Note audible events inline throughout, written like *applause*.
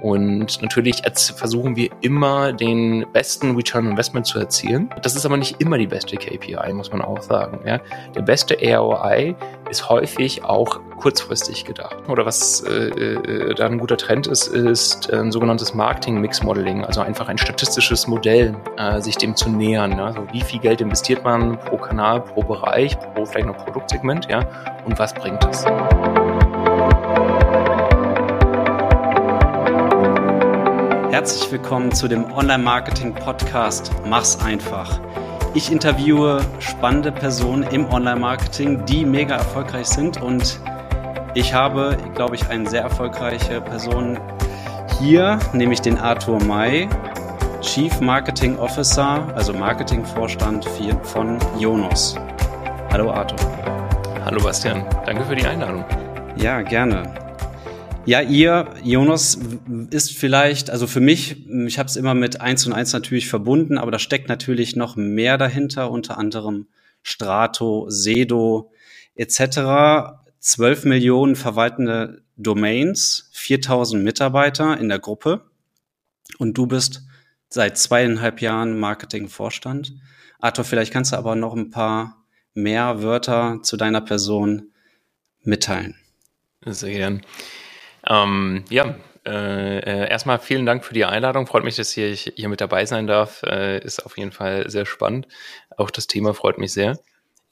Und natürlich versuchen wir immer den besten Return Investment zu erzielen. Das ist aber nicht immer die beste KPI, muss man auch sagen. Ja. Der beste ROI ist häufig auch kurzfristig gedacht. Oder was äh, äh, da ein guter Trend ist, ist ein sogenanntes Marketing-Mix-Modeling, also einfach ein statistisches Modell, äh, sich dem zu nähern. Ja. Also wie viel Geld investiert man pro Kanal, pro Bereich, pro vielleicht noch Produktsegment, ja, und was bringt es? Herzlich willkommen zu dem Online-Marketing-Podcast Mach's einfach. Ich interviewe spannende Personen im Online-Marketing, die mega erfolgreich sind und ich habe, glaube ich, eine sehr erfolgreiche Person hier, nämlich den Arthur May, Chief Marketing Officer, also Marketingvorstand von Jonos. Hallo Arthur. Hallo Bastian, danke für die Einladung. Ja, gerne. Ja, ihr, Jonas, ist vielleicht, also für mich, ich habe es immer mit eins und eins natürlich verbunden, aber da steckt natürlich noch mehr dahinter, unter anderem Strato, Sedo etc. 12 Millionen verwaltende Domains, 4000 Mitarbeiter in der Gruppe und du bist seit zweieinhalb Jahren Marketingvorstand. Arthur, vielleicht kannst du aber noch ein paar mehr Wörter zu deiner Person mitteilen. Sehr gern. Ähm, ja, äh, äh, erstmal vielen Dank für die Einladung. Freut mich, dass ich hier mit dabei sein darf. Äh, ist auf jeden Fall sehr spannend. Auch das Thema freut mich sehr.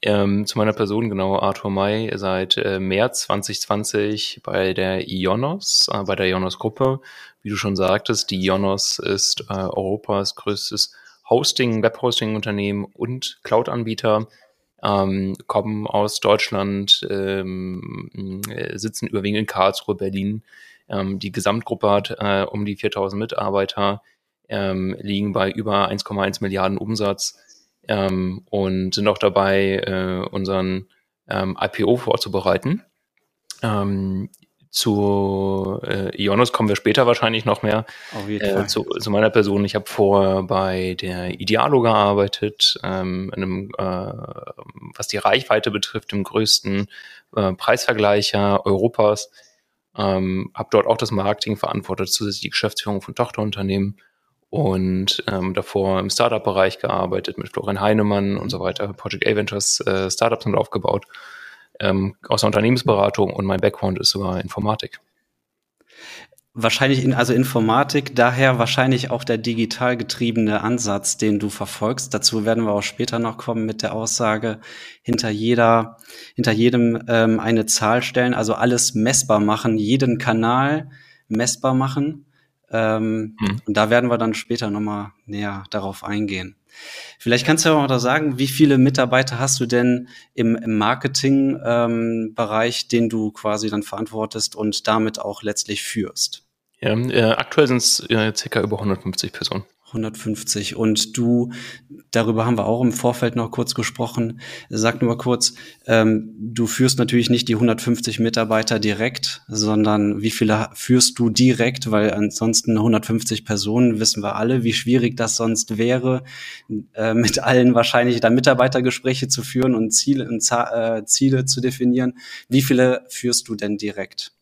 Ähm, zu meiner Person, genau, Arthur May, seit äh, März 2020 bei der Ionos, äh, bei der Ionos-Gruppe. Wie du schon sagtest, die Ionos ist äh, Europas größtes Hosting, Webhosting-Unternehmen und Cloud-Anbieter ähm, kommen aus Deutschland, ähm, äh, sitzen überwiegend in Karlsruhe, Berlin. Ähm, die Gesamtgruppe hat äh, um die 4000 Mitarbeiter, ähm, liegen bei über 1,1 Milliarden Umsatz ähm, und sind auch dabei, äh, unseren ähm, IPO vorzubereiten. Ähm, zu äh, Ionos kommen wir später wahrscheinlich noch mehr. Auf jeden äh. Zu, zu meiner Person. Ich habe vorher bei der Idealo gearbeitet, ähm, einem, äh, was die Reichweite betrifft, dem größten äh, Preisvergleicher Europas. Ähm, habe dort auch das Marketing verantwortet, zusätzlich die Geschäftsführung von Tochterunternehmen und ähm, davor im Startup-Bereich gearbeitet mit Florian Heinemann und so weiter. Project A Ventures äh, Startups sind aufgebaut ähm, aus der Unternehmensberatung und mein Background ist sogar Informatik. Wahrscheinlich in, also Informatik, daher wahrscheinlich auch der digital getriebene Ansatz, den du verfolgst. Dazu werden wir auch später noch kommen mit der Aussage, hinter jeder, hinter jedem ähm, eine Zahl stellen, also alles messbar machen, jeden Kanal messbar machen. Ähm, hm. Und da werden wir dann später nochmal näher darauf eingehen. Vielleicht kannst du ja auch noch sagen, wie viele Mitarbeiter hast du denn im, im Marketing-Bereich, ähm, den du quasi dann verantwortest und damit auch letztlich führst? Ja, äh, aktuell sind es äh, circa über 150 Personen. 150. Und du, darüber haben wir auch im Vorfeld noch kurz gesprochen. Sag nur mal kurz, ähm, du führst natürlich nicht die 150 Mitarbeiter direkt, sondern wie viele führst du direkt? Weil ansonsten 150 Personen wissen wir alle, wie schwierig das sonst wäre, äh, mit allen wahrscheinlich da Mitarbeitergespräche zu führen und Ziele, und, äh, Ziele zu definieren. Wie viele führst du denn direkt?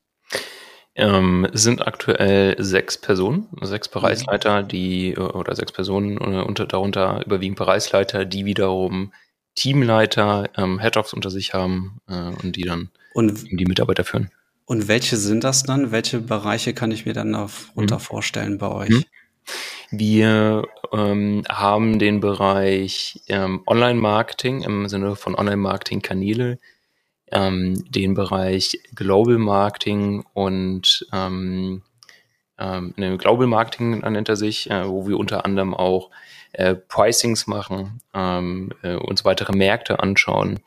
Ähm, es sind aktuell sechs Personen, sechs Bereichsleiter, die oder sechs Personen äh, unter, darunter überwiegend Bereichsleiter, die wiederum Teamleiter, ähm, Head-Offs unter sich haben äh, und die dann und, die Mitarbeiter führen. Und welche sind das dann? Welche Bereiche kann ich mir dann darunter mhm. vorstellen bei euch? Mhm. Wir ähm, haben den Bereich ähm, Online-Marketing im Sinne von Online-Marketing-Kanäle, ähm, den Bereich Global Marketing und ähm, ähm, Global Marketing nennt er sich, äh, wo wir unter anderem auch äh, Pricings machen, ähm, äh, uns weitere Märkte anschauen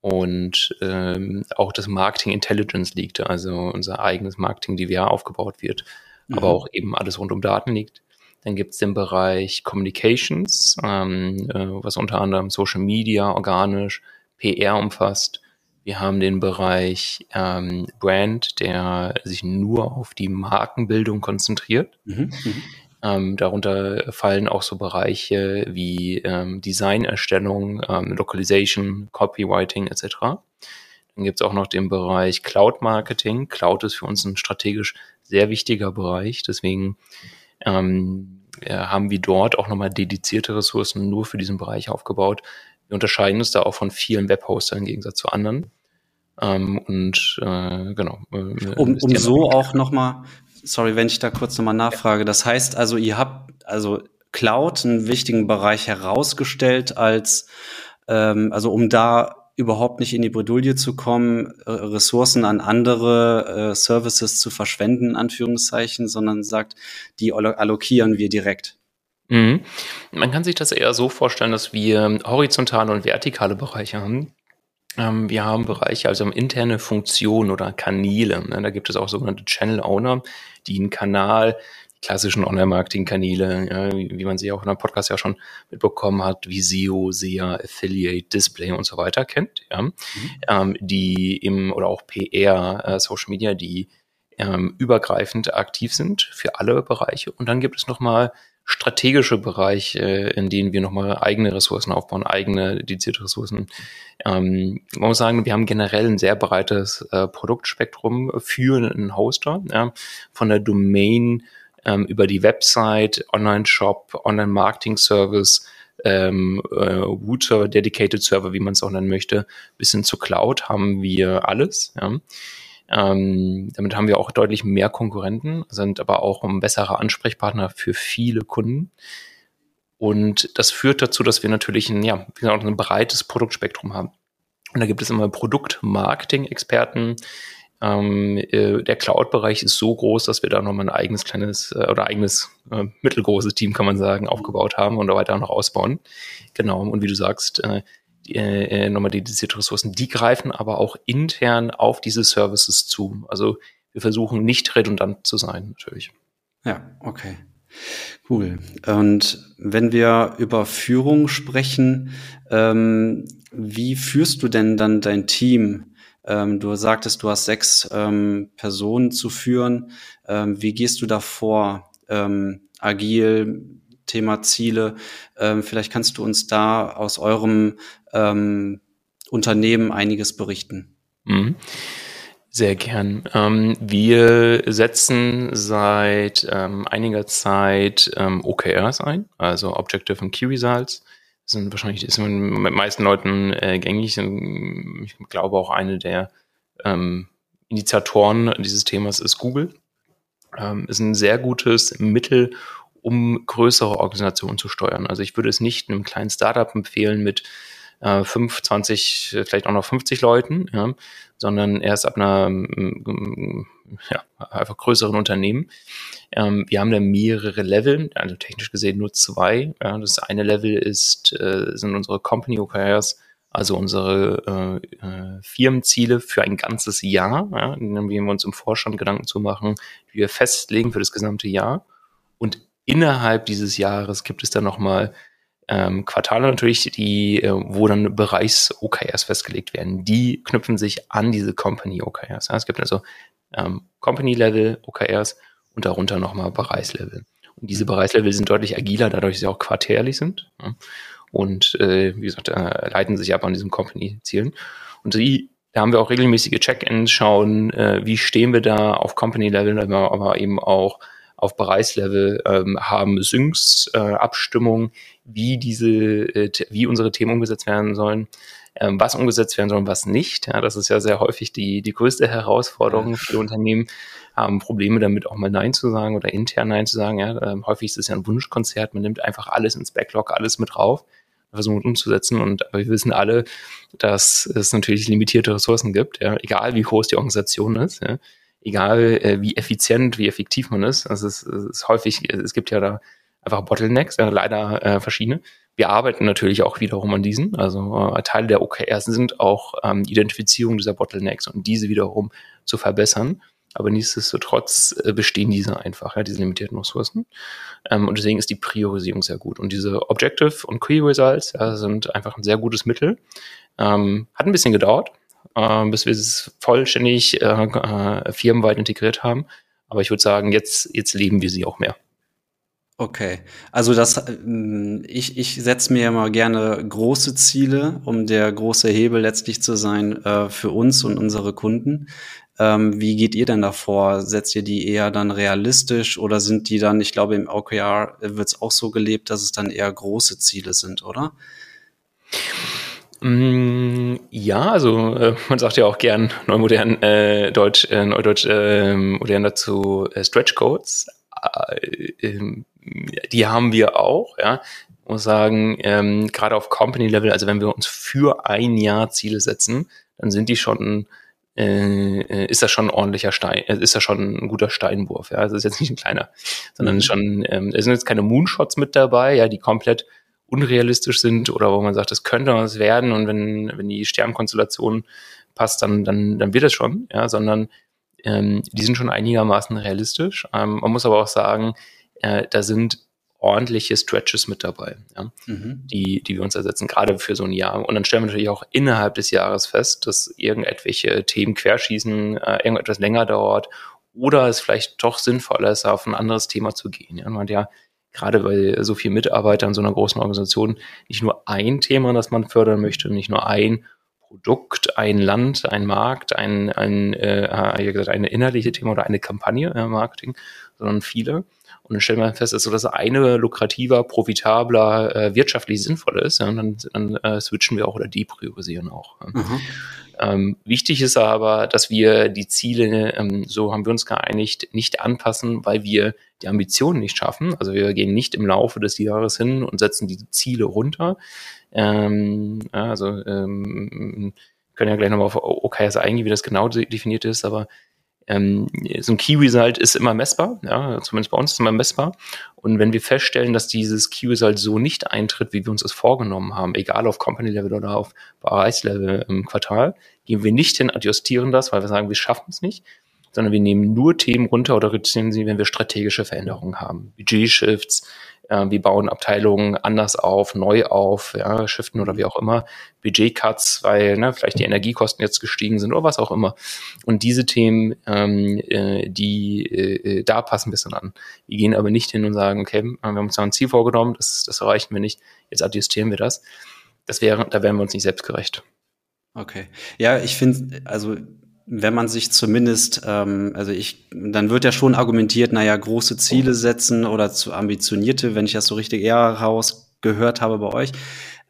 und ähm, auch das Marketing Intelligence liegt, also unser eigenes Marketing DWA aufgebaut wird, mhm. aber auch eben alles rund um Daten liegt. Dann gibt es den Bereich Communications, ähm, äh, was unter anderem Social Media, organisch, PR umfasst wir haben den Bereich ähm, Brand, der sich nur auf die Markenbildung konzentriert. Mhm, mhm. ähm, darunter fallen auch so Bereiche wie ähm, Designerstellung, ähm, Localization, Copywriting etc. Dann gibt es auch noch den Bereich Cloud Marketing. Cloud ist für uns ein strategisch sehr wichtiger Bereich. Deswegen ähm, haben wir dort auch nochmal dedizierte Ressourcen nur für diesen Bereich aufgebaut. Wir unterscheiden uns da auch von vielen Webhostern im Gegensatz zu anderen. Ähm, und äh, genau. Äh, um, um so auch nochmal, sorry, wenn ich da kurz nochmal nachfrage. Das heißt also, ihr habt also Cloud einen wichtigen Bereich herausgestellt als, ähm, also um da überhaupt nicht in die Bredouille zu kommen, äh, Ressourcen an andere äh, Services zu verschwenden, in Anführungszeichen, sondern sagt, die allokieren wir direkt. Mhm. Man kann sich das eher so vorstellen, dass wir horizontale und vertikale Bereiche haben. Ähm, wir haben Bereiche, also interne Funktionen oder Kanäle. Ne? Da gibt es auch sogenannte Channel Owner, die einen Kanal klassischen Online-Marketing-Kanäle, wie, man sie auch in einem Podcast ja schon mitbekommen hat, wie SEO, SEA, Affiliate, Display und so weiter kennt, ja, mhm. ähm, die im oder auch PR, äh, Social Media, die ähm, übergreifend aktiv sind für alle Bereiche. Und dann gibt es nochmal strategische Bereiche, in denen wir nochmal eigene Ressourcen aufbauen, eigene dedizierte Ressourcen. Ähm, man muss sagen, wir haben generell ein sehr breites äh, Produktspektrum für einen Hoster, ja, von der Domain ähm, über die Website, Online-Shop, Online-Marketing-Service, ähm, äh, Root-Server, Dedicated Server, wie man es auch nennen möchte, bis hin zu Cloud haben wir alles. Ja. Ähm, damit haben wir auch deutlich mehr Konkurrenten, sind aber auch ein besserer Ansprechpartner für viele Kunden. Und das führt dazu, dass wir natürlich ein, ja, ein breites Produktspektrum haben. Und da gibt es immer Produktmarketing-Experten, ähm, äh, der Cloud-Bereich ist so groß, dass wir da nochmal ein eigenes kleines äh, oder eigenes äh, mittelgroßes Team, kann man sagen, aufgebaut haben und da weiter noch ausbauen. Genau, und wie du sagst, äh, äh, nochmal Ressourcen, die greifen aber auch intern auf diese Services zu. Also wir versuchen nicht redundant zu sein, natürlich. Ja, okay. Cool. Und wenn wir über Führung sprechen, ähm, wie führst du denn dann dein Team? Ähm, du sagtest, du hast sechs ähm, Personen zu führen. Ähm, wie gehst du da vor? Ähm, agil, Thema Ziele. Ähm, vielleicht kannst du uns da aus eurem ähm, Unternehmen einiges berichten. Mhm. Sehr gern. Ähm, wir setzen seit ähm, einiger Zeit ähm, OKRs ein, also Objective and Key Results sind wahrscheinlich ist mit meisten Leuten äh, gängig. Ich glaube auch eine der ähm, Initiatoren dieses Themas ist Google. Ähm, ist ein sehr gutes Mittel, um größere Organisationen zu steuern. Also ich würde es nicht einem kleinen Startup empfehlen mit äh, 5, 20, vielleicht auch noch 50 Leuten, ja, sondern erst ab einer ja, einfach größeren Unternehmen. Ähm, wir haben da mehrere Level, also technisch gesehen nur zwei. Ja, das eine Level ist, äh, sind unsere Company OKRs, also unsere äh, äh, Firmenziele für ein ganzes Jahr, ja, in denen wir uns im Vorstand Gedanken zu machen, die wir festlegen für das gesamte Jahr. Und innerhalb dieses Jahres gibt es dann nochmal ähm, Quartale natürlich, die, äh, wo dann Bereichs-OKRs festgelegt werden. Die knüpfen sich an diese Company-OKRs. Ja, es gibt also ähm, Company-Level OKRs und darunter nochmal Bereichslevel. Und diese Bereichslevel sind deutlich agiler, dadurch, dass sie auch quartärlich sind. Ja. Und äh, wie gesagt, äh, leiten sich ab an diesen Company-Zielen. Und die, da haben wir auch regelmäßige Check-ins, schauen, äh, wie stehen wir da auf Company-Level, aber eben auch auf Bereichslevel ähm, haben Syncs, äh, Abstimmung, wie diese, äh, wie unsere Themen umgesetzt werden sollen, ähm, was umgesetzt werden soll und was nicht. Ja, das ist ja sehr häufig die, die größte Herausforderung. Viele Unternehmen haben Probleme damit, auch mal Nein zu sagen oder intern Nein zu sagen. Ja, ähm, häufig ist es ja ein Wunschkonzert. Man nimmt einfach alles ins Backlog, alles mit drauf, versucht umzusetzen. Und aber wir wissen alle, dass es natürlich limitierte Ressourcen gibt, ja, egal wie groß die Organisation ist. Ja egal äh, wie effizient, wie effektiv man ist. Also es, es ist häufig, es gibt ja da einfach Bottlenecks, ja, leider äh, verschiedene. Wir arbeiten natürlich auch wiederum an diesen. Also äh, Teile der OKRs sind auch ähm, Identifizierung dieser Bottlenecks und diese wiederum zu verbessern. Aber nichtsdestotrotz äh, bestehen diese einfach, ja, diese limitierten Ressourcen. Ähm, und deswegen ist die Priorisierung sehr gut. Und diese Objective und Key Results ja, sind einfach ein sehr gutes Mittel. Ähm, hat ein bisschen gedauert, äh, bis wir es vollständig äh, äh, firmenweit integriert haben. Aber ich würde sagen, jetzt, jetzt leben wir sie auch mehr. Okay, also das, ähm, ich, ich setze mir immer gerne große Ziele, um der große Hebel letztlich zu sein äh, für uns und unsere Kunden. Ähm, wie geht ihr denn davor? Setzt ihr die eher dann realistisch oder sind die dann, ich glaube im OKR wird es auch so gelebt, dass es dann eher große Ziele sind, oder? Mm, ja, also äh, man sagt ja auch gern neumodern äh, Deutsch, äh, Neudeutsch äh, modern dazu äh, Stretch Codes. Äh, ähm, die haben wir auch, ja. Ich muss sagen, ähm, gerade auf Company-Level, also wenn wir uns für ein Jahr Ziele setzen, dann sind die schon äh, äh, ist das schon ein ordentlicher Stein, äh, ist das schon ein guter Steinwurf. Ja, also ist jetzt nicht ein kleiner, sondern mhm. schon, ähm, es sind jetzt keine Moonshots mit dabei, ja, die komplett unrealistisch sind oder wo man sagt, es könnte was werden und wenn, wenn die Sternkonstellation passt, dann, dann, dann wird es schon, ja, sondern ähm, die sind schon einigermaßen realistisch. Ähm, man muss aber auch sagen, äh, da sind ordentliche Stretches mit dabei, ja, mhm. die, die wir uns ersetzen, gerade für so ein Jahr. Und dann stellen wir natürlich auch innerhalb des Jahres fest, dass irgendetwelche Themen querschießen, äh, irgendetwas länger dauert oder es vielleicht doch sinnvoller ist, auf ein anderes Thema zu gehen. Ja, man hat ja gerade bei so vielen Mitarbeitern in so einer großen Organisation nicht nur ein Thema, das man fördern möchte, nicht nur ein Produkt, ein Land, ein Markt, ein, ein äh, gesagt, eine inhaltliche Thema oder eine Kampagne äh, Marketing, sondern viele. Und dann stellen wir fest, dass so das eine lukrativer, profitabler, äh, wirtschaftlich sinnvoller ist, ja, und dann, dann äh, switchen wir auch oder depriorisieren auch. Mhm. Ähm, wichtig ist aber, dass wir die Ziele, ähm, so haben wir uns geeinigt, nicht anpassen, weil wir die Ambitionen nicht schaffen. Also wir gehen nicht im Laufe des Jahres hin und setzen diese Ziele runter. Ähm, also ähm, können ja gleich nochmal auf OKS eingehen, wie das genau definiert ist, aber ähm, so ein Key-Result ist immer messbar, ja, zumindest bei uns ist immer messbar. Und wenn wir feststellen, dass dieses Key-Result so nicht eintritt, wie wir uns das vorgenommen haben, egal auf Company-Level oder auf Bereichslevel im Quartal, gehen wir nicht hin, adjustieren das, weil wir sagen, wir schaffen es nicht, sondern wir nehmen nur Themen runter oder reduzieren sie, wenn wir strategische Veränderungen haben. Budget-Shifts, äh, wir bauen Abteilungen anders auf, neu auf, ja, shiften oder wie auch immer, Budget-Cuts, weil ne, vielleicht die Energiekosten jetzt gestiegen sind oder was auch immer. Und diese Themen, ähm, äh, die äh, da passen ein bisschen an. Wir gehen aber nicht hin und sagen, okay, wir haben uns da ein Ziel vorgenommen, das, das erreichen wir nicht, jetzt adjustieren wir das. Das wäre, da wären wir uns nicht selbstgerecht. Okay. Ja, ich finde, also wenn man sich zumindest, ähm, also ich, dann wird ja schon argumentiert, naja, große Ziele setzen oder zu ambitionierte, wenn ich das so richtig eher rausgehört habe bei euch,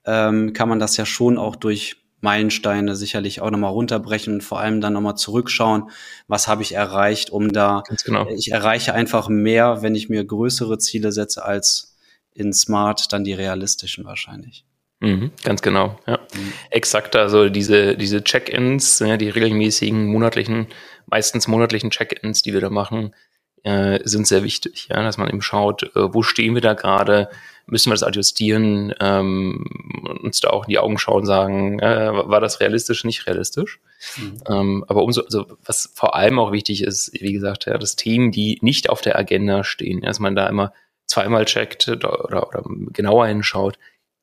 ähm, kann man das ja schon auch durch Meilensteine sicherlich auch nochmal runterbrechen und vor allem dann nochmal zurückschauen, was habe ich erreicht, um da, genau. ich erreiche einfach mehr, wenn ich mir größere Ziele setze als in Smart dann die realistischen wahrscheinlich. Mhm, ganz genau, ja. Mhm. Exakt, also diese, diese Check-ins, ja, die regelmäßigen monatlichen, meistens monatlichen Check-ins, die wir da machen, äh, sind sehr wichtig, ja, dass man eben schaut, äh, wo stehen wir da gerade, müssen wir das adjustieren, ähm, uns da auch in die Augen schauen, sagen, äh, war das realistisch, nicht realistisch. Mhm. Ähm, aber umso, also was vor allem auch wichtig ist, wie gesagt, ja, das Themen, die nicht auf der Agenda stehen, dass man da immer zweimal checkt oder, oder, oder genauer hinschaut,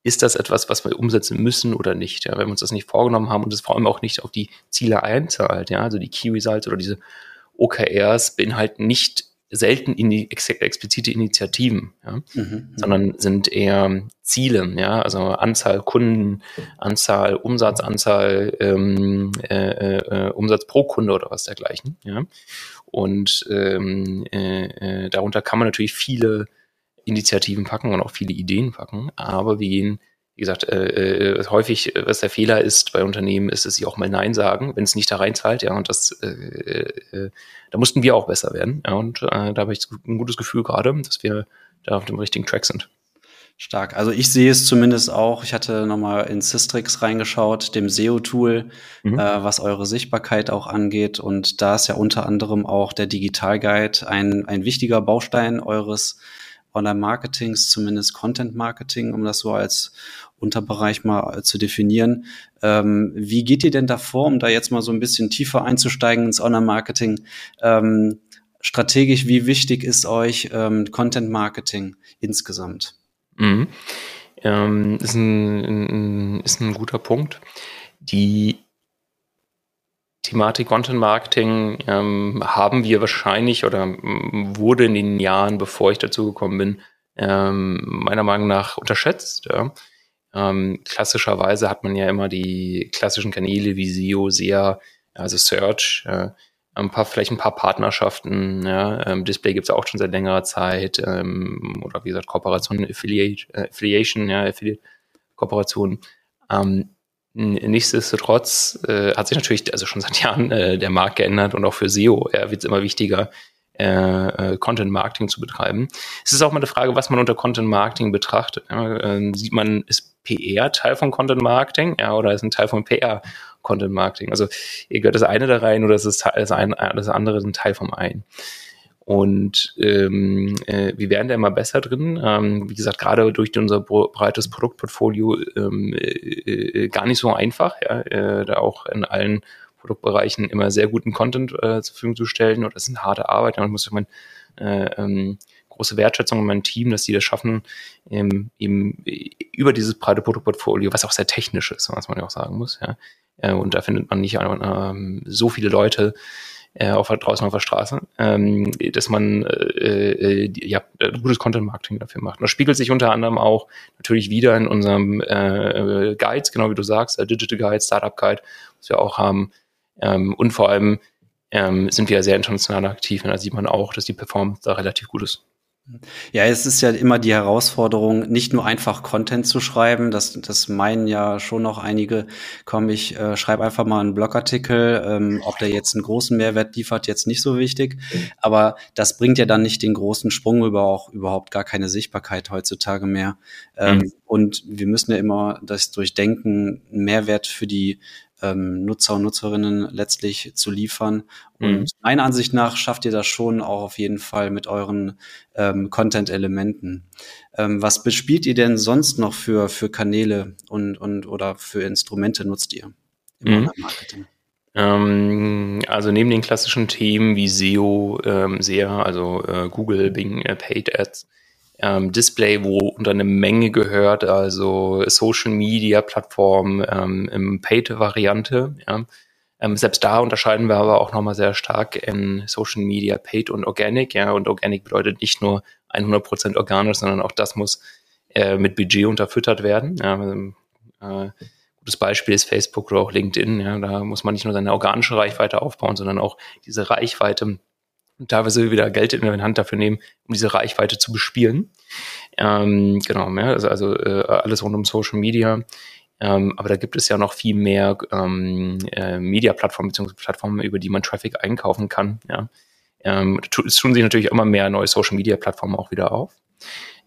ist das etwas, was wir umsetzen müssen oder nicht? Ja, wenn wir uns das nicht vorgenommen haben und es vor allem auch nicht auf die Ziele einzahlt, ja, also die Key Results oder diese OKRs beinhalten nicht selten in die ex explizite Initiativen, ja, mhm, mhm, sondern sind eher Ziele, ja, also Anzahl Kunden, Anzahl Umsatzanzahl, ähm, äh, äh, Umsatz pro Kunde oder was dergleichen, ja. Und ähm, äh, äh darunter kann man natürlich viele Initiativen packen und auch viele Ideen packen, aber wir gehen, wie gesagt, äh, äh, häufig, was der Fehler ist bei Unternehmen, ist, dass sie auch mal Nein sagen, wenn es nicht da reinzahlt, ja, und das, äh, äh, da mussten wir auch besser werden, ja, und äh, da habe ich ein gutes Gefühl gerade, dass wir da auf dem richtigen Track sind. Stark. Also ich sehe es zumindest auch. Ich hatte nochmal in Systrix reingeschaut, dem SEO-Tool, mhm. äh, was eure Sichtbarkeit auch angeht. Und da ist ja unter anderem auch der Digital Guide ein, ein wichtiger Baustein eures Online-Marketings, zumindest Content-Marketing, um das so als Unterbereich mal äh, zu definieren. Ähm, wie geht ihr denn davor, um da jetzt mal so ein bisschen tiefer einzusteigen ins Online-Marketing? Ähm, strategisch, wie wichtig ist euch ähm, Content-Marketing insgesamt? Mhm. Ähm, ist, ein, ist ein guter Punkt. Die Thematik Content Marketing ähm, haben wir wahrscheinlich oder wurde in den Jahren, bevor ich dazu gekommen bin, ähm, meiner Meinung nach unterschätzt. Ja. Ähm, klassischerweise hat man ja immer die klassischen Kanäle wie SEO, SEA, also Search, äh, ein paar, vielleicht ein paar Partnerschaften, ja, ähm, Display gibt's auch schon seit längerer Zeit, ähm, oder wie gesagt, Kooperation, Affiliate, äh, Affiliation, ja, Affiliate-Kooperation. Ähm, nichtsdestotrotz äh, hat sich natürlich also schon seit Jahren äh, der Markt geändert und auch für SEO ja, wird es immer wichtiger, äh, äh, Content Marketing zu betreiben. Es ist auch mal eine Frage, was man unter Content Marketing betrachtet. Ja, äh, sieht man, ist PR Teil von Content Marketing ja, oder ist ein Teil von PR Content Marketing? Also ihr gehört das eine da rein oder ist das, das, eine, das andere ein Teil vom einen? Und ähm, äh, wir werden da immer besser drin. Ähm, wie gesagt, gerade durch unser breites Produktportfolio ähm, äh, äh, gar nicht so einfach, ja, äh, da auch in allen Produktbereichen immer sehr guten Content äh, zur Verfügung zu stellen. Und das ist eine harte Arbeit. Muss ich mein, äh, ähm, große Wertschätzung an mein Team, dass die das schaffen, ähm, eben über dieses breite Produktportfolio, was auch sehr technisch ist, was man ja auch sagen muss. Ja. Äh, und da findet man nicht äh, so viele Leute, äh, auf, draußen auf der Straße, ähm, dass man äh, äh, ja, gutes Content-Marketing dafür macht. Und das spiegelt sich unter anderem auch natürlich wieder in unserem äh, Guides, genau wie du sagst, äh, Digital Guide, Startup Guide, was wir auch haben. Ähm, und vor allem ähm, sind wir ja sehr international aktiv und da sieht man auch, dass die Performance da relativ gut ist. Ja, es ist ja immer die Herausforderung, nicht nur einfach Content zu schreiben. Das, das meinen ja schon noch einige. Komm, ich äh, schreibe einfach mal einen Blogartikel. Ähm, ob der jetzt einen großen Mehrwert liefert, jetzt nicht so wichtig. Aber das bringt ja dann nicht den großen Sprung über auch überhaupt gar keine Sichtbarkeit heutzutage mehr. Ähm, mhm. Und wir müssen ja immer das durchdenken, Mehrwert für die ähm, Nutzer und Nutzerinnen letztlich zu liefern. Und mhm. meiner Ansicht nach schafft ihr das schon auch auf jeden Fall mit euren ähm, Content-Elementen. Ähm, was bespielt ihr denn sonst noch für, für Kanäle und, und oder für Instrumente nutzt ihr im mhm. Marketing? Ähm, also neben den klassischen Themen wie SEO, ähm, SEA, also äh, Google, Bing, äh, Paid Ads, ähm, Display, wo unter eine Menge gehört, also Social Media Plattform ähm, im Paid-Variante. Ja. Ähm, selbst da unterscheiden wir aber auch nochmal sehr stark in Social Media Paid und Organic. Ja. Und Organic bedeutet nicht nur 100% organisch, sondern auch das muss äh, mit Budget unterfüttert werden. Ja. Ähm, äh, gutes Beispiel ist Facebook oder auch LinkedIn. Ja. Da muss man nicht nur seine organische Reichweite aufbauen, sondern auch diese Reichweite und teilweise wieder Geld in der Hand dafür nehmen, um diese Reichweite zu bespielen. Ähm, genau, ja, also, also äh, alles rund um Social Media. Ähm, aber da gibt es ja noch viel mehr ähm, äh, Media-Plattformen bzw. Plattformen, über die man Traffic einkaufen kann. Ja. Ähm, es tun sich natürlich immer mehr neue Social-Media-Plattformen auch wieder auf.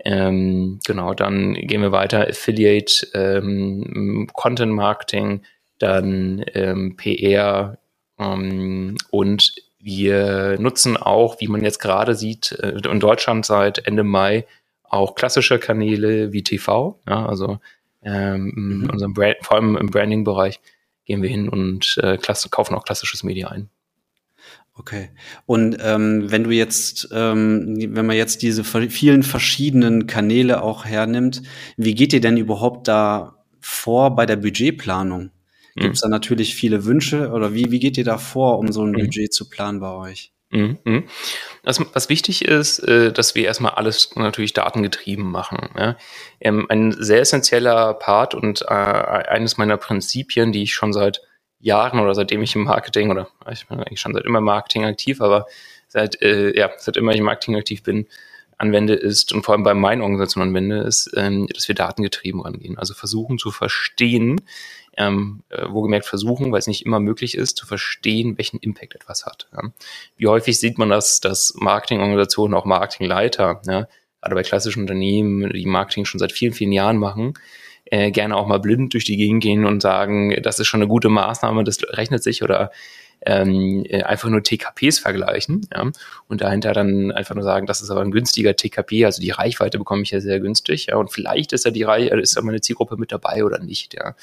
Ähm, genau, dann gehen wir weiter. Affiliate, ähm, Content Marketing, dann ähm, PR ähm, und wir nutzen auch, wie man jetzt gerade sieht, äh, in Deutschland seit Ende Mai auch klassische Kanäle wie TV. Ja, also ähm, mhm. in unserem Brand, vor allem im Branding-Bereich gehen wir hin und äh, kaufen auch klassisches Media ein. Okay. Und ähm, wenn du jetzt, ähm, wenn man jetzt diese vielen verschiedenen Kanäle auch hernimmt, wie geht ihr denn überhaupt da vor bei der Budgetplanung? Mhm. Gibt es da natürlich viele Wünsche oder wie, wie geht ihr da vor, um so ein mhm. Budget zu planen bei euch? Mhm. mhm. Was, was wichtig ist, äh, dass wir erstmal alles natürlich datengetrieben machen. Ähm, ein sehr essentieller Part und äh, eines meiner Prinzipien, die ich schon seit Jahren oder seitdem ich im Marketing oder ich bin eigentlich schon seit immer im Marketing aktiv, aber seit äh, ja seit immer ich im Marketing aktiv bin, anwende ist und vor allem bei meinen Organisationen anwende, ist, ähm, dass wir datengetrieben rangehen. Also versuchen zu verstehen, ähm, äh, wohlgemerkt versuchen, weil es nicht immer möglich ist, zu verstehen, welchen Impact etwas hat. Ja. Wie häufig sieht man das, dass Marketingorganisationen, auch Marketingleiter, ja, gerade bei klassischen Unternehmen, die Marketing schon seit vielen, vielen Jahren machen, äh, gerne auch mal blind durch die Gegend gehen und sagen, das ist schon eine gute Maßnahme, das rechnet sich oder ähm, äh, einfach nur TKPs vergleichen ja, und dahinter dann einfach nur sagen, das ist aber ein günstiger TKP, also die Reichweite bekomme ich ja sehr günstig, ja, und vielleicht ist ja die Reich ist ja meine Zielgruppe mit dabei oder nicht, ja.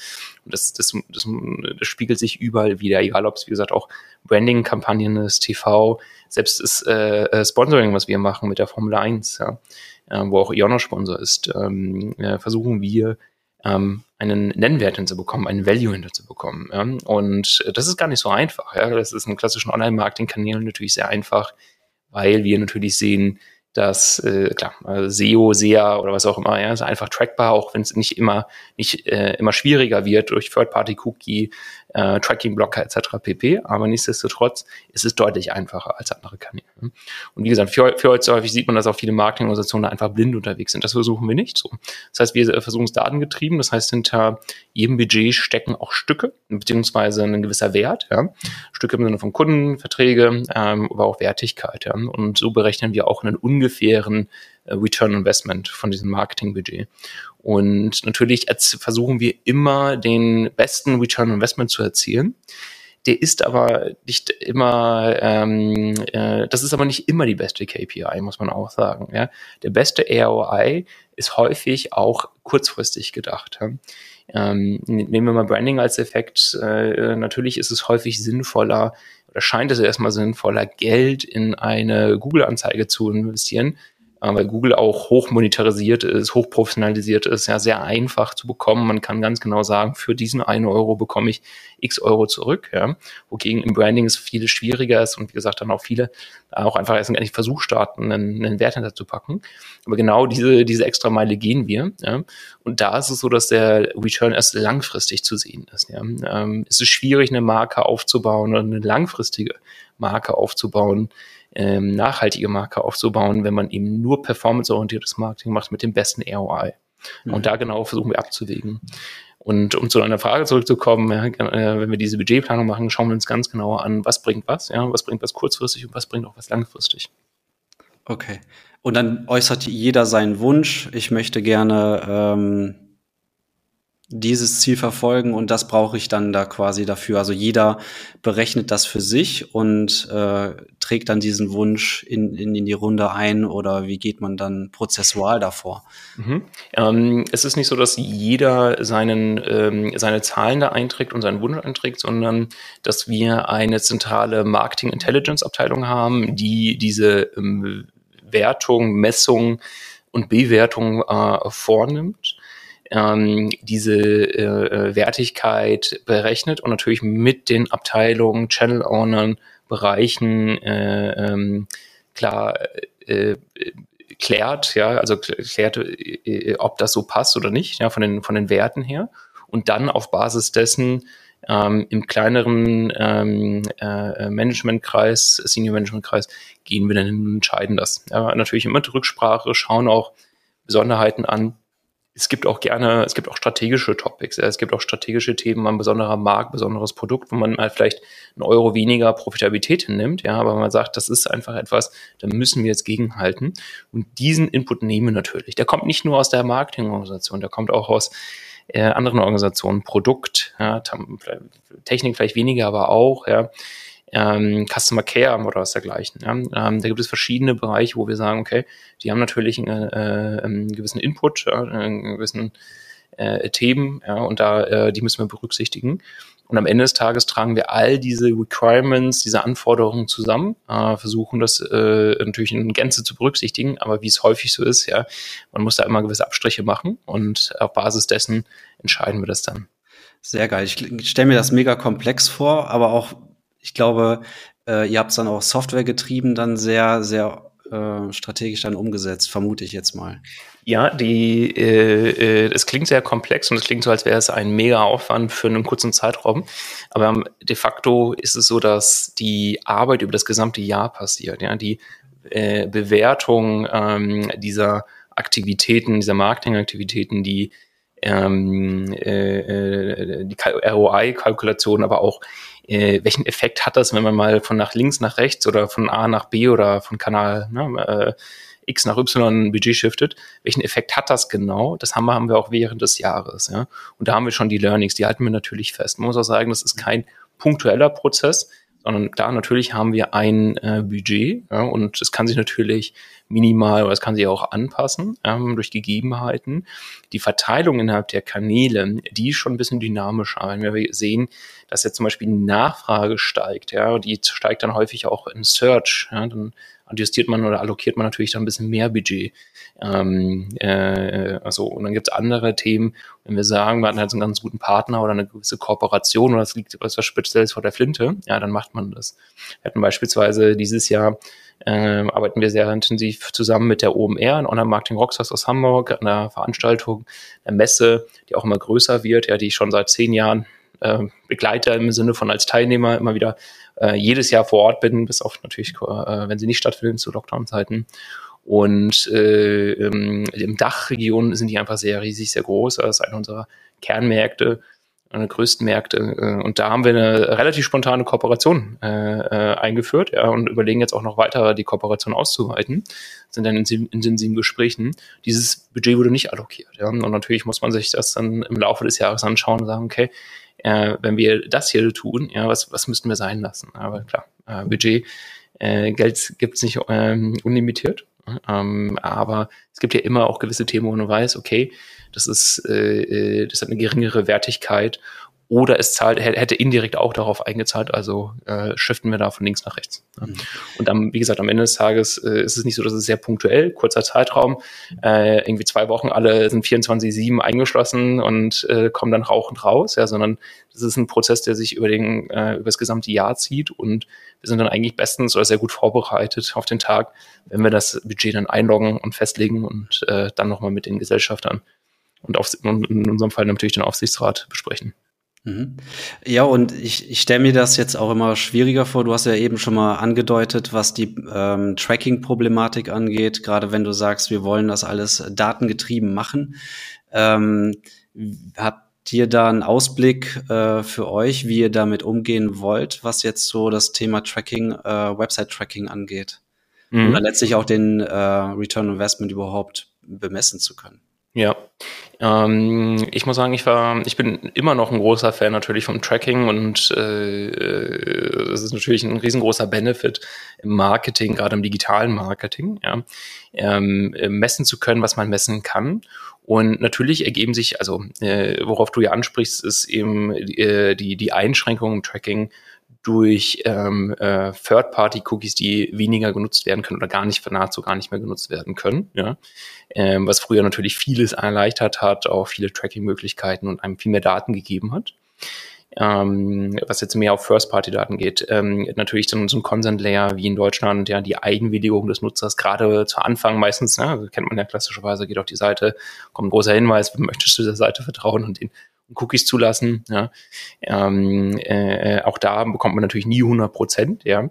Und das, das, das, das spiegelt sich überall wieder, egal ob es, wie gesagt, auch Branding-Kampagnen ist, TV, selbst das äh, äh, Sponsoring, was wir machen mit der Formel 1, ja, äh, wo auch Iono Sponsor ist, ähm, äh, versuchen wir ähm, einen Nennwert hinzubekommen, einen Value hinzubekommen. Ja? Und das ist gar nicht so einfach. Ja? Das ist in klassischen Online-Marketing-Kanälen natürlich sehr einfach, weil wir natürlich sehen, dass äh, klar äh, SEO, SEA oder was auch immer, ja, ist einfach trackbar, auch wenn es nicht immer nicht äh, immer schwieriger wird durch Third-Party-Cookie, äh, Tracking-Blocker etc. pp. Aber nichtsdestotrotz ist es deutlich einfacher als andere Kanäle. Und wie gesagt, für, für heute häufig sieht man, dass auch viele Marketingorganisationen einfach blind unterwegs sind. Das versuchen wir nicht so. Das heißt, wir versuchen es datengetrieben. Das heißt, hinter jedem Budget stecken auch Stücke beziehungsweise ein gewisser Wert. Ja. Stücke im Sinne von Kundenverträge, ähm, aber auch Wertigkeit. Ja. Und so berechnen wir auch einen ungefähren äh, Return Investment von diesem Marketingbudget. Und natürlich versuchen wir immer den besten Return Investment zu erzielen. Der ist aber nicht immer, ähm, äh, das ist aber nicht immer die beste KPI, muss man auch sagen. Ja? Der beste ROI ist häufig auch kurzfristig gedacht. Ja? Ähm, nehmen wir mal Branding als Effekt. Äh, natürlich ist es häufig sinnvoller, oder scheint es erstmal sinnvoller, Geld in eine Google-Anzeige zu investieren, äh, weil Google auch hoch monetarisiert ist, hoch professionalisiert ist, ja sehr einfach zu bekommen. Man kann ganz genau sagen, für diesen einen Euro bekomme ich x Euro zurück, ja. Wogegen im Branding es viel schwieriger ist und wie gesagt dann auch viele auch einfach erst nicht Versuch starten, einen, einen Wert hinterzupacken. Aber genau diese, diese extra Meile gehen wir, ja. Und da ist es so, dass der Return erst langfristig zu sehen ist, ja. Ähm, es ist schwierig, eine Marke aufzubauen oder eine langfristige Marke aufzubauen, ähm, nachhaltige Marke aufzubauen, wenn man eben nur performanceorientiertes Marketing macht mit dem besten ROI. Mhm. Und da genau versuchen wir abzuwägen. Und um zu einer Frage zurückzukommen, ja, äh, wenn wir diese Budgetplanung machen, schauen wir uns ganz genauer an, was bringt was, ja, was bringt was kurzfristig und was bringt auch was langfristig. Okay. Und dann äußert jeder seinen Wunsch. Ich möchte gerne ähm, dieses Ziel verfolgen und das brauche ich dann da quasi dafür. Also jeder berechnet das für sich und äh, trägt dann diesen Wunsch in, in, in die Runde ein oder wie geht man dann prozessual davor? Mhm. Ähm, es ist nicht so, dass jeder seinen, ähm, seine Zahlen da einträgt und seinen Wunsch einträgt, sondern dass wir eine zentrale Marketing Intelligence Abteilung haben, die diese ähm, Wertung, Messung und Bewertung äh, vornimmt ähm, diese äh, Wertigkeit berechnet und natürlich mit den Abteilungen, Channel Ownern, Bereichen äh, ähm, klar äh, klärt, ja, also klärt, äh, ob das so passt oder nicht, ja, von den von den Werten her und dann auf Basis dessen ähm, im kleineren ähm, äh, Managementkreis, Senior Managementkreis, gehen wir dann hin und entscheiden das. Ja, natürlich immer Rücksprache, schauen auch Besonderheiten an, es gibt auch gerne, es gibt auch strategische Topics. Es gibt auch strategische Themen, ein besonderer Markt, besonderes Produkt, wo man mal vielleicht einen Euro weniger Profitabilität hinnimmt. Ja, aber man sagt, das ist einfach etwas, da müssen wir jetzt gegenhalten. Und diesen Input nehmen wir natürlich. Der kommt nicht nur aus der Marketingorganisation, der kommt auch aus äh, anderen Organisationen, Produkt, ja, Technik vielleicht weniger, aber auch, ja ähm, Customer Care oder was dergleichen. Ja? Ähm, da gibt es verschiedene Bereiche, wo wir sagen, okay, die haben natürlich einen, äh, einen gewissen Input, ja, einen gewissen äh, Themen, ja, und da äh, die müssen wir berücksichtigen. Und am Ende des Tages tragen wir all diese Requirements, diese Anforderungen zusammen, äh, versuchen das äh, natürlich in Gänze zu berücksichtigen, aber wie es häufig so ist, ja, man muss da immer gewisse Abstriche machen und auf Basis dessen entscheiden wir das dann. Sehr geil. Ich stelle mir das mega komplex vor, aber auch ich glaube, äh, ihr habt es dann auch Software getrieben, dann sehr, sehr äh, strategisch dann umgesetzt, vermute ich jetzt mal. Ja, die, äh, äh, es klingt sehr komplex und es klingt so, als wäre es ein mega Aufwand für einen kurzen Zeitraum. Aber de facto ist es so, dass die Arbeit über das gesamte Jahr passiert. Ja, die äh, Bewertung ähm, dieser Aktivitäten, dieser Marketingaktivitäten, die ähm, äh, äh die ROI-Kalkulation, aber auch äh, welchen Effekt hat das, wenn man mal von nach links nach rechts oder von A nach B oder von Kanal ne, äh, X nach Y Budget shiftet, welchen Effekt hat das genau? Das haben wir, haben wir auch während des Jahres. Ja? Und da haben wir schon die Learnings, die halten wir natürlich fest. Man muss auch sagen, das ist kein punktueller Prozess, sondern da natürlich haben wir ein äh, Budget ja, und es kann sich natürlich minimal oder es kann sich auch anpassen ähm, durch Gegebenheiten. Die Verteilung innerhalb der Kanäle, die ist schon ein bisschen dynamischer. Wenn wir sehen, dass jetzt zum Beispiel die Nachfrage steigt, ja, die steigt dann häufig auch in Search, ja, dann adjustiert man oder allokiert man natürlich dann ein bisschen mehr Budget. Ähm, äh, also, und dann gibt es andere Themen, wenn wir sagen, wir hatten halt so einen ganz guten Partner oder eine gewisse Kooperation oder es liegt etwas Spezielles vor der Flinte, ja, dann macht man das. Wir hatten beispielsweise dieses Jahr äh, arbeiten wir sehr intensiv zusammen mit der OMR, ein Online-Marketing Rockstars aus Hamburg, einer Veranstaltung, einer Messe, die auch immer größer wird, ja, die ich schon seit zehn Jahren äh, begleite im Sinne von als Teilnehmer immer wieder äh, jedes Jahr vor Ort bin, bis auf natürlich, äh, wenn sie nicht stattfinden zu Lockdown-Zeiten. Und äh, im, im Dachregion sind die einfach sehr riesig, sehr groß. Das ist einer unserer Kernmärkte einer größten Märkte. Äh, und da haben wir eine relativ spontane Kooperation äh, äh, eingeführt ja, und überlegen jetzt auch noch weiter die Kooperation auszuweiten. Sind dann in intensiven Gesprächen. Dieses Budget wurde nicht allokiert. Ja. Und natürlich muss man sich das dann im Laufe des Jahres anschauen und sagen, okay, äh, wenn wir das hier tun, ja, was, was müssten wir sein lassen? Aber klar, äh, Budget, äh, Geld gibt's nicht ähm, unlimitiert. Ähm, aber es gibt ja immer auch gewisse Themen, wo man weiß, okay, das ist, äh, äh, das hat eine geringere Wertigkeit oder es zahlt, hätte indirekt auch darauf eingezahlt, also äh, shiften wir da von links nach rechts. Mhm. Und dann, wie gesagt, am Ende des Tages äh, ist es nicht so, dass es sehr punktuell, kurzer Zeitraum, äh, irgendwie zwei Wochen, alle sind 24-7 eingeschlossen und äh, kommen dann rauchend raus, ja, sondern das ist ein Prozess, der sich über, den, äh, über das gesamte Jahr zieht und wir sind dann eigentlich bestens oder sehr gut vorbereitet auf den Tag, wenn wir das Budget dann einloggen und festlegen und äh, dann nochmal mit den Gesellschaftern und auf, in unserem Fall natürlich den Aufsichtsrat besprechen. Mhm. Ja, und ich, ich stelle mir das jetzt auch immer schwieriger vor. Du hast ja eben schon mal angedeutet, was die ähm, Tracking-Problematik angeht, gerade wenn du sagst, wir wollen das alles datengetrieben machen. Ähm, habt ihr da einen Ausblick äh, für euch, wie ihr damit umgehen wollt, was jetzt so das Thema Tracking, äh, Website-Tracking angeht? Mhm. Oder letztlich auch den äh, Return Investment überhaupt bemessen zu können? Ja, ähm, ich muss sagen, ich war, ich bin immer noch ein großer Fan natürlich vom Tracking und äh, es ist natürlich ein riesengroßer Benefit im Marketing, gerade im digitalen Marketing, ja, ähm, messen zu können, was man messen kann. Und natürlich ergeben sich, also äh, worauf du ja ansprichst, ist eben äh, die, die Einschränkung im Tracking durch ähm, äh, Third-Party-Cookies, die weniger genutzt werden können oder gar nicht, nahezu gar nicht mehr genutzt werden können. Ja? Ähm, was früher natürlich vieles erleichtert hat, auch viele Tracking-Möglichkeiten und einem viel mehr Daten gegeben hat. Ähm, was jetzt mehr auf First-Party-Daten geht. Ähm, natürlich so, so ein Consent-Layer wie in Deutschland, ja, die Eigenwilligung des Nutzers, gerade zu Anfang meistens, ne, kennt man ja klassischerweise, geht auf die Seite, kommt ein großer Hinweis, möchtest du der Seite vertrauen und den Cookies zulassen. Ja. Ähm, äh, auch da bekommt man natürlich nie 100 Prozent, ja,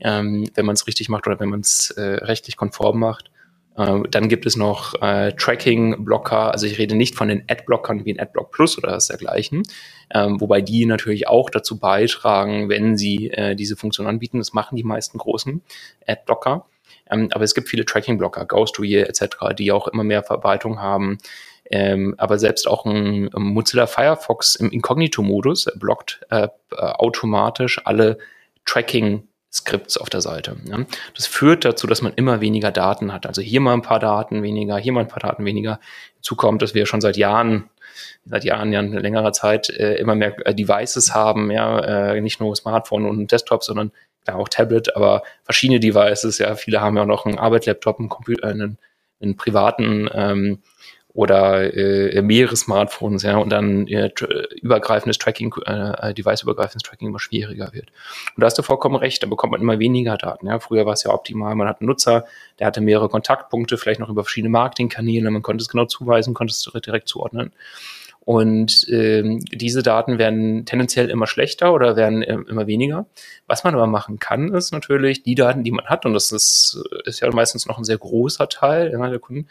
ähm, wenn man es richtig macht oder wenn man es äh, rechtlich konform macht. Äh, dann gibt es noch äh, Tracking-Blocker, also ich rede nicht von den Ad-Blockern wie ein Adblock Plus oder das dergleichen, ähm, wobei die natürlich auch dazu beitragen, wenn sie äh, diese Funktion anbieten. Das machen die meisten großen Ad-Blocker. Ähm, aber es gibt viele Tracking-Blocker, Ghost Real etc., die auch immer mehr Verbreitung haben. Ähm, aber selbst auch ein, Mozilla Firefox im Inkognito-Modus blockt äh, automatisch alle Tracking Skripts auf der Seite. Ja. Das führt dazu, dass man immer weniger Daten hat. Also hier mal ein paar Daten weniger, hier mal ein paar Daten weniger. Hinzu kommt, dass wir schon seit Jahren, seit Jahren, ja, längerer Zeit äh, immer mehr äh, Devices haben, ja, äh, nicht nur Smartphone und Desktop, sondern ja, auch Tablet, aber verschiedene Devices, ja, viele haben ja auch noch einen Arbeitslaptop, einen Computer, einen, einen privaten ähm, oder äh, mehrere Smartphones, ja, und dann äh, übergreifendes Tracking, äh, Device-übergreifendes Tracking immer schwieriger wird. Und da hast du vollkommen recht, da bekommt man immer weniger Daten. Ja. Früher war es ja optimal, man hat einen Nutzer, der hatte mehrere Kontaktpunkte, vielleicht noch über verschiedene Marketingkanäle, man konnte es genau zuweisen, konnte es direkt zuordnen. Und ähm, diese Daten werden tendenziell immer schlechter oder werden äh, immer weniger. Was man aber machen kann, ist natürlich die Daten, die man hat, und das ist, ist ja meistens noch ein sehr großer Teil ja, der Kunden,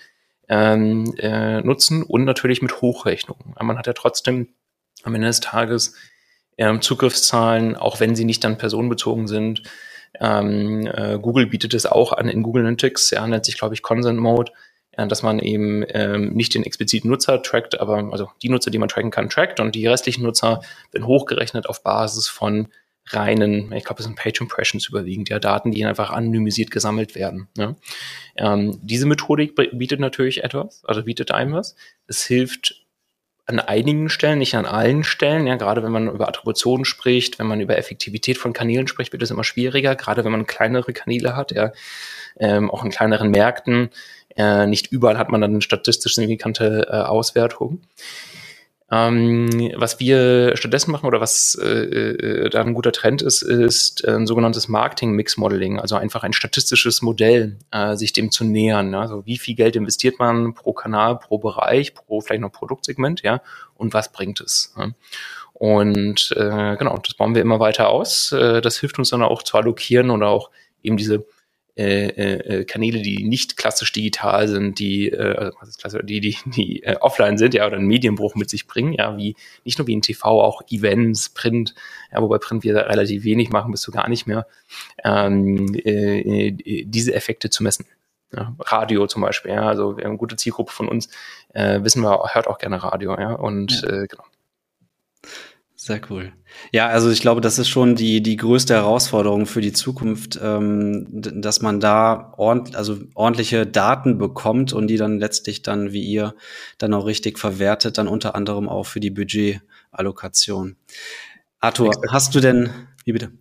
ähm, äh, nutzen und natürlich mit Hochrechnungen. Man hat ja trotzdem am Ende des Tages ähm, Zugriffszahlen, auch wenn sie nicht dann personenbezogen sind. Ähm, äh, Google bietet es auch an in Google Analytics, ja, nennt sich, glaube ich, Consent Mode, ja, dass man eben ähm, nicht den expliziten Nutzer trackt, aber also die Nutzer, die man tracken kann, trackt und die restlichen Nutzer werden hochgerechnet auf Basis von reinen, ich glaube, es sind Page Impressions überwiegend, ja, Daten, die einfach anonymisiert gesammelt werden. Ja. Ähm, diese Methodik bietet natürlich etwas, also bietet einem was. Es hilft an einigen Stellen, nicht an allen Stellen. Ja, gerade wenn man über Attributionen spricht, wenn man über Effektivität von Kanälen spricht, wird es immer schwieriger, gerade wenn man kleinere Kanäle hat, ja, ähm, auch in kleineren Märkten. Äh, nicht überall hat man dann statistisch signifikante äh, Auswertung. Ähm, was wir stattdessen machen oder was äh, äh, da ein guter Trend ist, ist ein sogenanntes Marketing-Mix-Modeling, also einfach ein statistisches Modell, äh, sich dem zu nähern. Also wie viel Geld investiert man pro Kanal, pro Bereich, pro vielleicht noch Produktsegment, ja, und was bringt es? Ja? Und äh, genau, das bauen wir immer weiter aus. Äh, das hilft uns dann auch zu allokieren oder auch eben diese äh, äh, Kanäle, die nicht klassisch digital sind, die, äh, also klassisch, die, die, die äh, offline sind, ja, oder einen Medienbruch mit sich bringen, ja, wie nicht nur wie in TV, auch Events, Print, ja, wobei Print wir relativ wenig machen, bis zu gar nicht mehr, ähm, äh, äh, diese Effekte zu messen. Ja, Radio zum Beispiel, ja, also wir haben eine gute Zielgruppe von uns, äh, wissen wir, hört auch gerne Radio, ja, und ja. Äh, genau. Sehr cool. Ja, also ich glaube, das ist schon die, die größte Herausforderung für die Zukunft, ähm, dass man da ordentlich, also ordentliche Daten bekommt und die dann letztlich dann, wie ihr, dann auch richtig verwertet, dann unter anderem auch für die Budgetallokation. Arthur, hast du denn, wie bitte?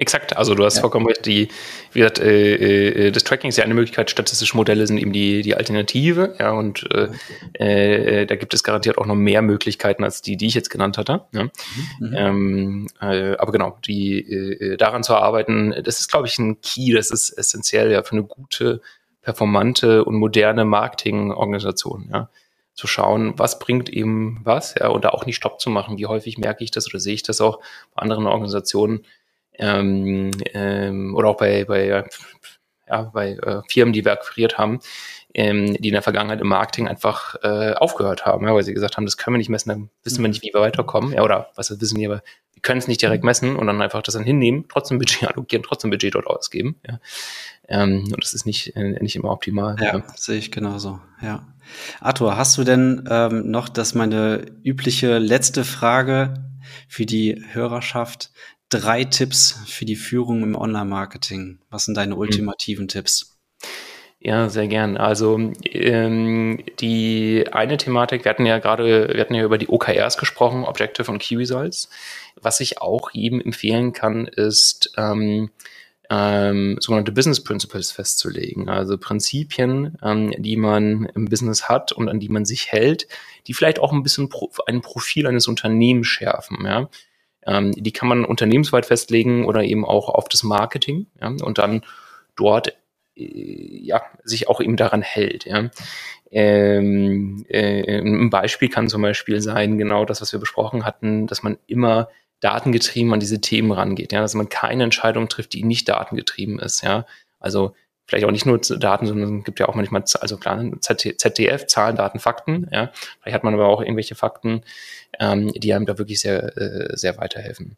Exakt, also du hast ja. vollkommen recht. Die, wie gesagt, äh, äh, das Tracking ist ja eine Möglichkeit, statistische Modelle sind eben die, die Alternative, ja, und äh, äh, da gibt es garantiert auch noch mehr Möglichkeiten als die, die ich jetzt genannt hatte. Ja. Mhm. mhm. Ähm, äh, aber genau, die äh, daran zu arbeiten, das ist, glaube ich, ein Key, das ist essentiell ja für eine gute, performante und moderne Marketingorganisation, ja zu schauen, was bringt eben was, ja, und da auch nicht Stopp zu machen. Wie häufig merke ich das oder sehe ich das auch bei anderen Organisationen, ähm, ähm, oder auch bei, bei, ja, bei äh, Firmen, die wir akquiriert haben, ähm, die in der Vergangenheit im Marketing einfach äh, aufgehört haben, ja, weil sie gesagt haben, das können wir nicht messen, dann wissen wir nicht, wie wir weiterkommen. Ja, oder was wissen wir, aber wir können es nicht direkt messen und dann einfach das dann hinnehmen, trotzdem Budget *laughs* allokieren, trotzdem Budget dort ausgeben. Ja. Ähm, und das ist nicht, äh, nicht immer optimal. Ja, ja. sehe ich genauso. Ja. Arthur, hast du denn ähm, noch das meine übliche letzte Frage für die Hörerschaft? Drei Tipps für die Führung im Online-Marketing. Was sind deine mhm. ultimativen mhm. Tipps? Ja, sehr gern. Also ähm, die eine Thematik, wir hatten ja gerade, wir hatten ja über die OKRs gesprochen, Objective und Key Results. Was ich auch jedem empfehlen kann, ist ähm, ähm, sogenannte Business Principles festzulegen. Also Prinzipien, ähm, die man im Business hat und an die man sich hält, die vielleicht auch ein bisschen pro, ein Profil eines Unternehmens schärfen. Ja? Ähm, die kann man unternehmensweit festlegen oder eben auch auf das Marketing ja, und dann dort äh, ja, sich auch eben daran hält. Ja. Ähm, äh, ein Beispiel kann zum Beispiel sein, genau das, was wir besprochen hatten, dass man immer datengetrieben an diese Themen rangeht, ja, dass man keine Entscheidung trifft, die nicht datengetrieben ist, ja. Also vielleicht auch nicht nur Daten, sondern es gibt ja auch manchmal, also klar, ZDF, Zahlen, Daten, Fakten, ja. Vielleicht hat man aber auch irgendwelche Fakten, ähm, die einem da wirklich sehr, äh, sehr weiterhelfen.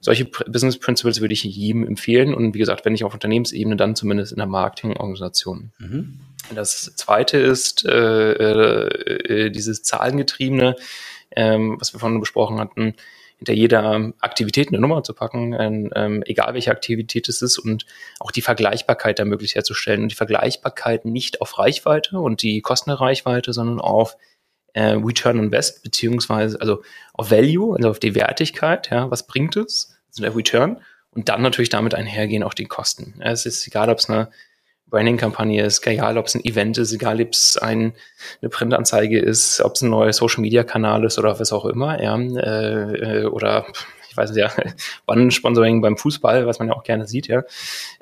Solche Pr Business Principles würde ich jedem empfehlen und wie gesagt, wenn nicht auf Unternehmensebene, dann zumindest in der Marketingorganisation. Mhm. Das zweite ist äh, äh, dieses Zahlengetriebene, ähm, was wir vorhin besprochen hatten, hinter jeder Aktivität eine Nummer zu packen, ähm, egal welche Aktivität es ist und auch die Vergleichbarkeit da möglichst herzustellen. Und die Vergleichbarkeit nicht auf Reichweite und die Kosten der Reichweite, sondern auf äh, Return on Invest, beziehungsweise also auf Value, also auf die Wertigkeit, ja, was bringt es, also der Return und dann natürlich damit einhergehen auch die Kosten. Es ist egal, ob es eine Branding-Kampagne ist, egal ob es ein Event ist, egal ob es ein, eine Printanzeige ist, ob es ein neuer Social-Media-Kanal ist oder was auch immer, ja, äh, äh oder ich weiß nicht, ja, *laughs* Wann-Sponsoring beim Fußball, was man ja auch gerne sieht, ja,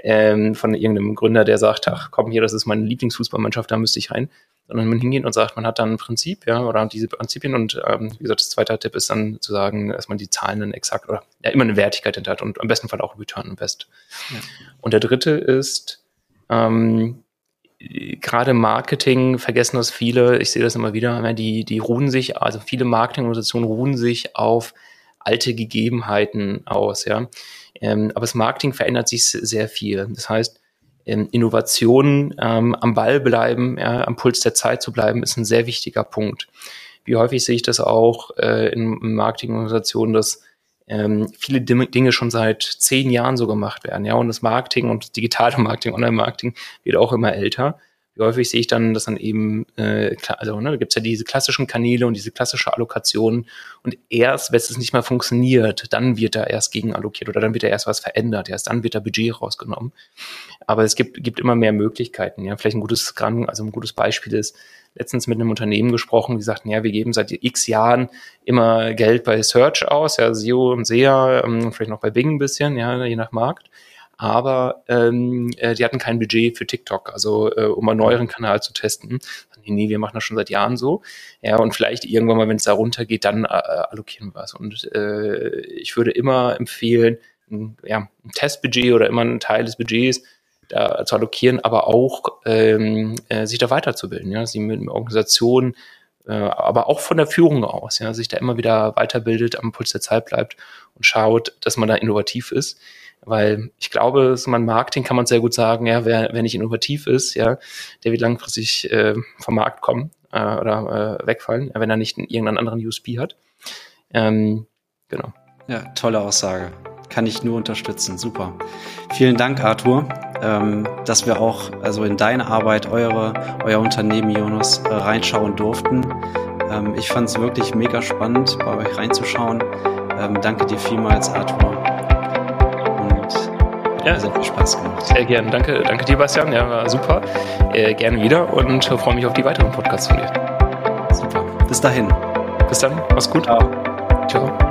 ähm, von irgendeinem Gründer, der sagt, ach komm hier, das ist meine Lieblingsfußballmannschaft, da müsste ich rein. Sondern man hingeht und sagt, man hat dann ein Prinzip, ja, oder diese Prinzipien und ähm, wie gesagt, das zweite Tipp ist dann zu sagen, dass man die Zahlen dann exakt oder ja immer eine Wertigkeit hinter hat und am besten Fall auch Return Invest. Ja. Und der dritte ist, ähm, gerade Marketing vergessen das viele, ich sehe das immer wieder, die, die ruhen sich, also viele Marketingorganisationen ruhen sich auf alte Gegebenheiten aus, ja. Ähm, aber das Marketing verändert sich sehr viel. Das heißt, ähm, Innovationen ähm, am Ball bleiben, ja, am Puls der Zeit zu bleiben, ist ein sehr wichtiger Punkt. Wie häufig sehe ich das auch äh, in Marketingorganisationen, dass ähm, viele Dinge schon seit zehn Jahren so gemacht werden. Ja, und das Marketing und digitale Marketing, Online-Marketing wird auch immer älter. Wie häufig sehe ich dann, dass dann eben, äh, also ne, da gibt ja diese klassischen Kanäle und diese klassische Allokation und erst, wenn es nicht mehr funktioniert, dann wird da erst gegen allokiert oder dann wird da erst was verändert, erst dann wird da Budget rausgenommen. Aber es gibt, gibt immer mehr Möglichkeiten. Ja, vielleicht ein gutes, also ein gutes Beispiel ist, letztens mit einem Unternehmen gesprochen, die sagten, ja, wir geben seit x Jahren immer Geld bei Search aus, ja, SEO und SEA, ähm, vielleicht noch bei Bing ein bisschen, ja, je nach Markt aber ähm, äh, die hatten kein Budget für TikTok, also äh, um einen neueren Kanal zu testen. Nee, nee, wir machen das schon seit Jahren so. Ja, und vielleicht irgendwann mal, wenn es da runtergeht, dann äh, allokieren wir es. Und äh, ich würde immer empfehlen, ein, ja, ein Testbudget oder immer einen Teil des Budgets da zu allokieren, aber auch ähm, äh, sich da weiterzubilden, ja, sie mit Organisationen, äh, aber auch von der Führung aus, ja, sich da immer wieder weiterbildet, am Puls der Zeit bleibt und schaut, dass man da innovativ ist. Weil ich glaube, so man Marketing kann man sehr gut sagen, ja, wer, wer nicht innovativ ist, ja, der wird langfristig äh, vom Markt kommen äh, oder äh, wegfallen, wenn er nicht irgendeinen anderen USP hat. Ähm, genau. Ja, tolle Aussage. Kann ich nur unterstützen. Super. Vielen Dank, Arthur, ähm, dass wir auch also in deine Arbeit, eure, euer Unternehmen, Jonas, äh, reinschauen durften. Ähm, ich fand es wirklich mega spannend, bei euch reinzuschauen. Ähm, danke dir vielmals, Arthur ja. sehr viel Spaß gemacht. Sehr gerne. Danke, danke dir, Bastian. Ja, war super. Äh, gerne wieder und freue mich auf die weiteren Podcasts von dir. Super. Bis dahin. Bis dann. Mach's gut. Ciao. Ciao.